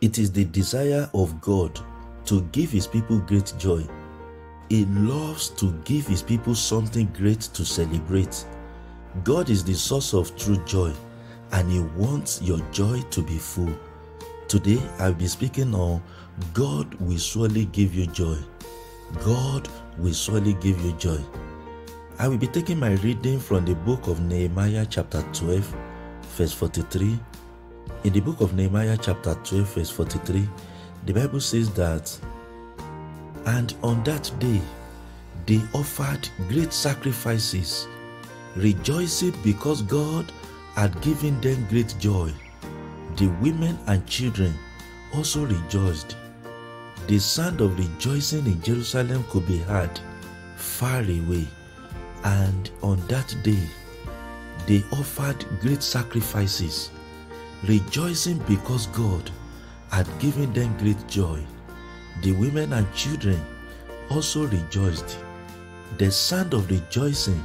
It is the desire of God to give his people great joy. He loves to give his people something great to celebrate. God is the source of true joy and he wants your joy to be full. Today I'll be speaking on God will surely give you joy. God will surely give you joy. I will be taking my reading from the book of Nehemiah, chapter 12, verse 43. In the book of Nehemiah, chapter 12, verse 43, the Bible says that, And on that day they offered great sacrifices, rejoicing because God had given them great joy. The women and children also rejoiced. The sound of rejoicing in Jerusalem could be heard far away. And on that day, they offered great sacrifices, rejoicing because God had given them great joy. The women and children also rejoiced. The sound of rejoicing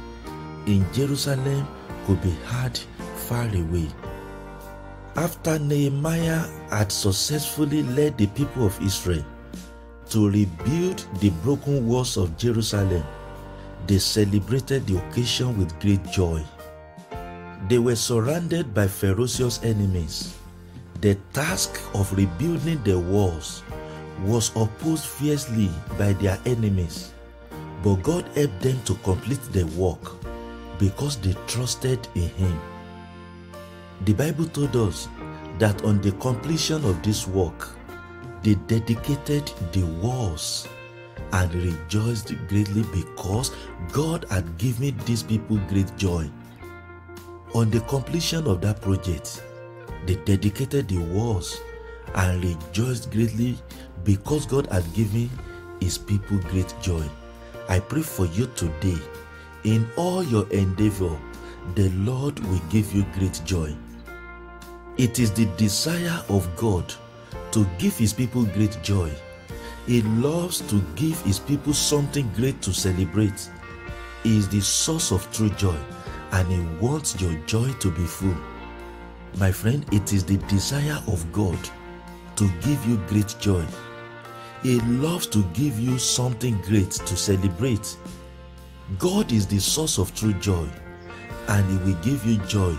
in Jerusalem could be heard far away. After Nehemiah had successfully led the people of Israel to rebuild the broken walls of Jerusalem, they celebrated the occasion with great joy. They were surrounded by ferocious enemies. The task of rebuilding the walls was opposed fiercely by their enemies, but God helped them to complete the work because they trusted in Him. The Bible told us that on the completion of this work, they dedicated the walls and rejoiced greatly because God had given these people great joy. On the completion of that project, they dedicated the walls and rejoiced greatly because God had given his people great joy. I pray for you today. In all your endeavor, the Lord will give you great joy. It is the desire of God to give his people great joy. He loves to give his people something great to celebrate. He is the source of true joy and he wants your joy to be full. My friend, it is the desire of God to give you great joy. He loves to give you something great to celebrate. God is the source of true joy and he will give you joy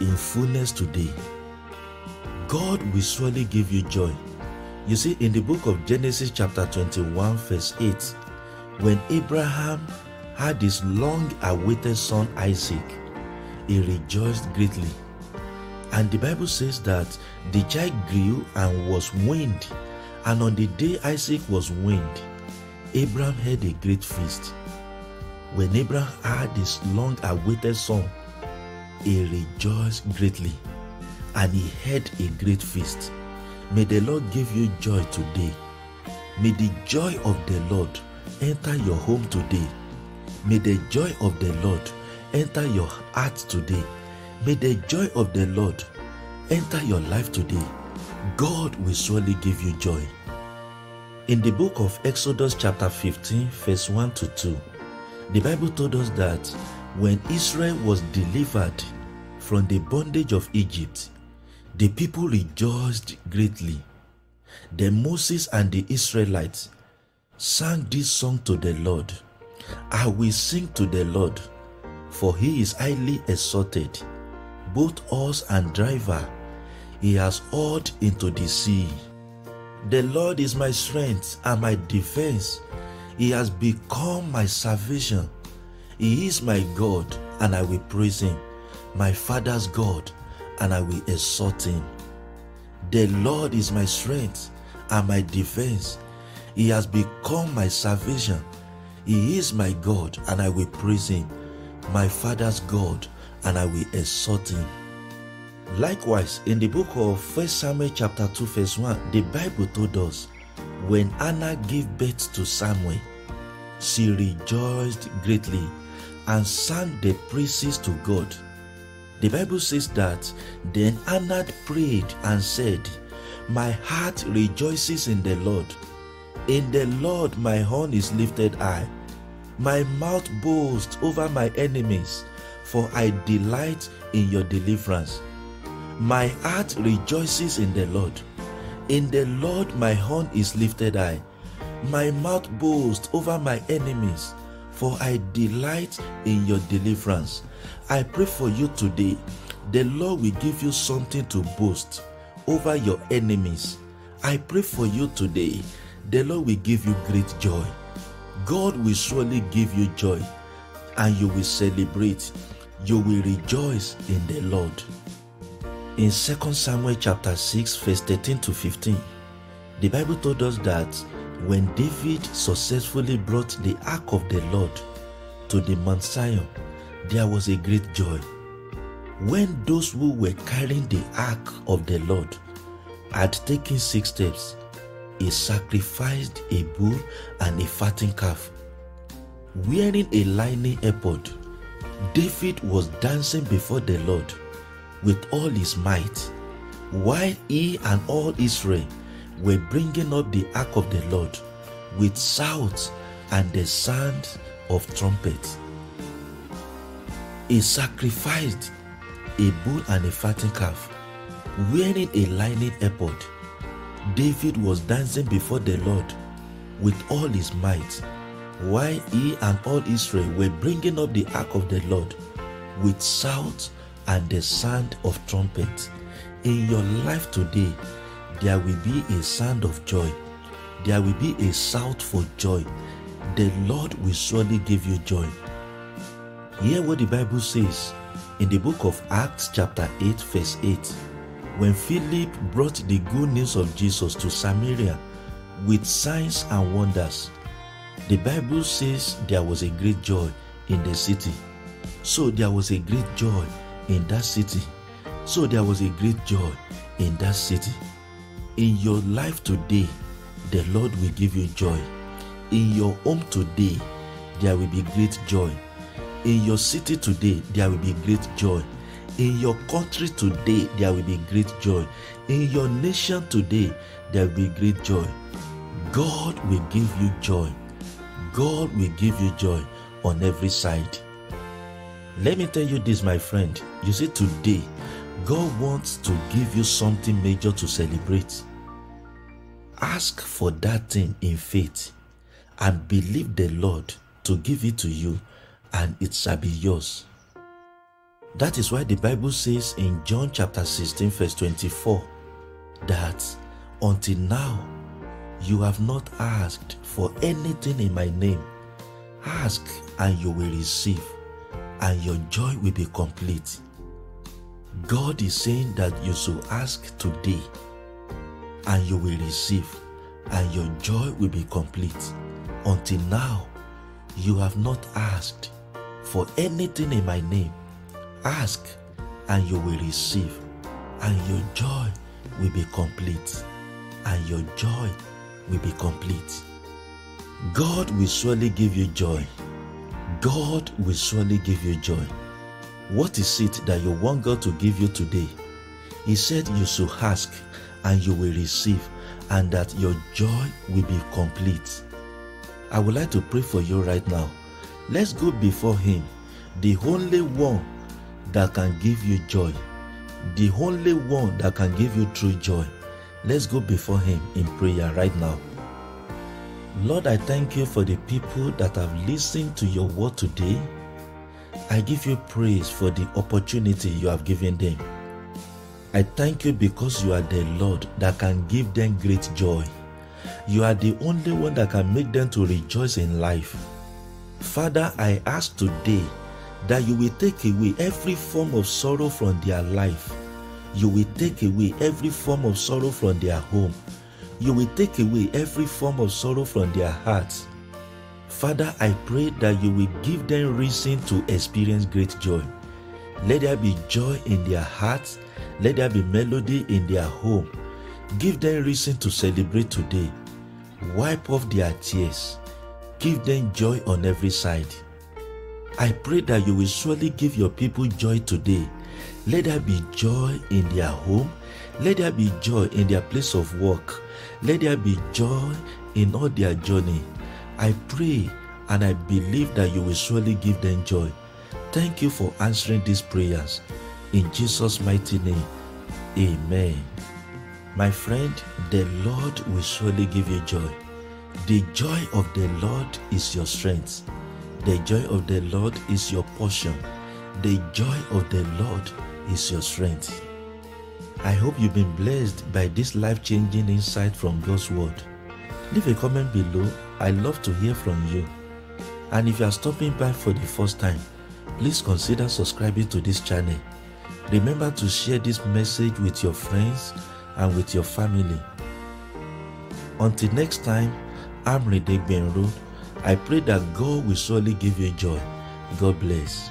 in fullness today. God will surely give you joy. You see, in the book of Genesis, chapter 21, verse 8, when Abraham had his long awaited son Isaac, he rejoiced greatly. And the Bible says that the child grew and was weaned. And on the day Isaac was weaned, Abraham had a great feast. When Abraham had his long awaited son, he rejoiced greatly and he had a great feast. May the Lord give you joy today. May the joy of the Lord enter your home today. May the joy of the Lord enter your heart today. May the joy of the Lord enter your life today. God will surely give you joy. In the book of Exodus, chapter 15, verse 1 to 2, the Bible told us that when Israel was delivered from the bondage of Egypt, the people rejoiced greatly. Then Moses and the Israelites sang this song to the Lord I will sing to the Lord, for he is highly exalted. Both horse and driver he has hauled into the sea. The Lord is my strength and my defense. He has become my salvation. He is my God, and I will praise him, my Father's God, and I will exalt him. The Lord is my strength and my defense. He has become my salvation. He is my God, and I will praise him, my Father's God, and I will exalt him. Likewise, in the book of 1 Samuel chapter 2, verse 1, the Bible told us when Anna gave birth to Samuel, she rejoiced greatly and sang the praises to God. The Bible says that then Anna prayed and said, My heart rejoices in the Lord. In the Lord my horn is lifted high. My mouth boasts over my enemies, for I delight in your deliverance. My heart rejoices in the Lord. In the Lord my horn is lifted high. My mouth boasts over my enemies, for I delight in your deliverance. I pray for you today. The Lord will give you something to boast over your enemies. I pray for you today. The Lord will give you great joy. God will surely give you joy and you will celebrate. You will rejoice in the Lord. In 2 Samuel chapter 6, verse 13 to 15, the Bible told us that when David successfully brought the ark of the Lord to the Mount Zion, there was a great joy. When those who were carrying the ark of the Lord had taken six steps, he sacrificed a bull and a fattened calf. Wearing a lining ephod, David was dancing before the Lord with all his might, while he and all Israel were bringing up the ark of the Lord with shouts and the sound of trumpets. He sacrificed a bull and a fattened calf, wearing a lining ephod. David was dancing before the Lord with all his might, while he and all Israel were bringing up the ark of the Lord with shouts and the sound of trumpets. In your life today, there will be a sound of joy. There will be a shout for joy. The Lord will surely give you joy. Hear what the Bible says in the book of Acts, chapter 8, verse 8. When Philip brought the good news of Jesus to Samaria with signs and wonders, the Bible says there was a great joy in the city. So there was a great joy in that city. So there was a great joy in that city. In your life today, the Lord will give you joy. In your home today, there will be great joy. In your city today, there will be great joy. In your country today, there will be great joy. In your nation today, there will be great joy. God will give you joy. God will give you joy on every side. Let me tell you this, my friend. You see, today, God wants to give you something major to celebrate. Ask for that thing in faith and believe the Lord to give it to you, and it shall be yours. That is why the Bible says in John chapter 16, verse 24, that until now you have not asked for anything in my name. Ask and you will receive, and your joy will be complete. God is saying that you should ask today and you will receive, and your joy will be complete. Until now, you have not asked for anything in my name. Ask and you will receive, and your joy will be complete. And your joy will be complete. God will surely give you joy. God will surely give you joy. What is it that you want God to give you today? He said you should ask and you will receive, and that your joy will be complete. I would like to pray for you right now. Let's go before Him, the only one that can give you joy, the only one that can give you true joy. Let's go before Him in prayer right now. Lord, I thank you for the people that have listened to your word today. I give you praise for the opportunity you have given them. I thank you because you are the Lord that can give them great joy. You are the only one that can make them to rejoice in life. Father, I ask today that you will take away every form of sorrow from their life. You will take away every form of sorrow from their home. You will take away every form of sorrow from their hearts. Father, I pray that you will give them reason to experience great joy. Let there be joy in their hearts. Let there be melody in their home. Give them reason to celebrate today. Wipe off their tears. Give them joy on every side. I pray that you will surely give your people joy today. Let there be joy in their home. Let there be joy in their place of work. Let there be joy in all their journey. I pray and I believe that you will surely give them joy. Thank you for answering these prayers. In Jesus' mighty name, amen. My friend, the Lord will surely give you joy. The joy of the Lord is your strength. The joy of the Lord is your portion. The joy of the Lord is your strength. I hope you've been blessed by this life changing insight from God's Word. Leave a comment below. I love to hear from you. And if you are stopping by for the first time, please consider subscribing to this channel. Remember to share this message with your friends and with your family. Until next time, I'm Rin Degbenro. I pray that God will surely give you joy. God bless.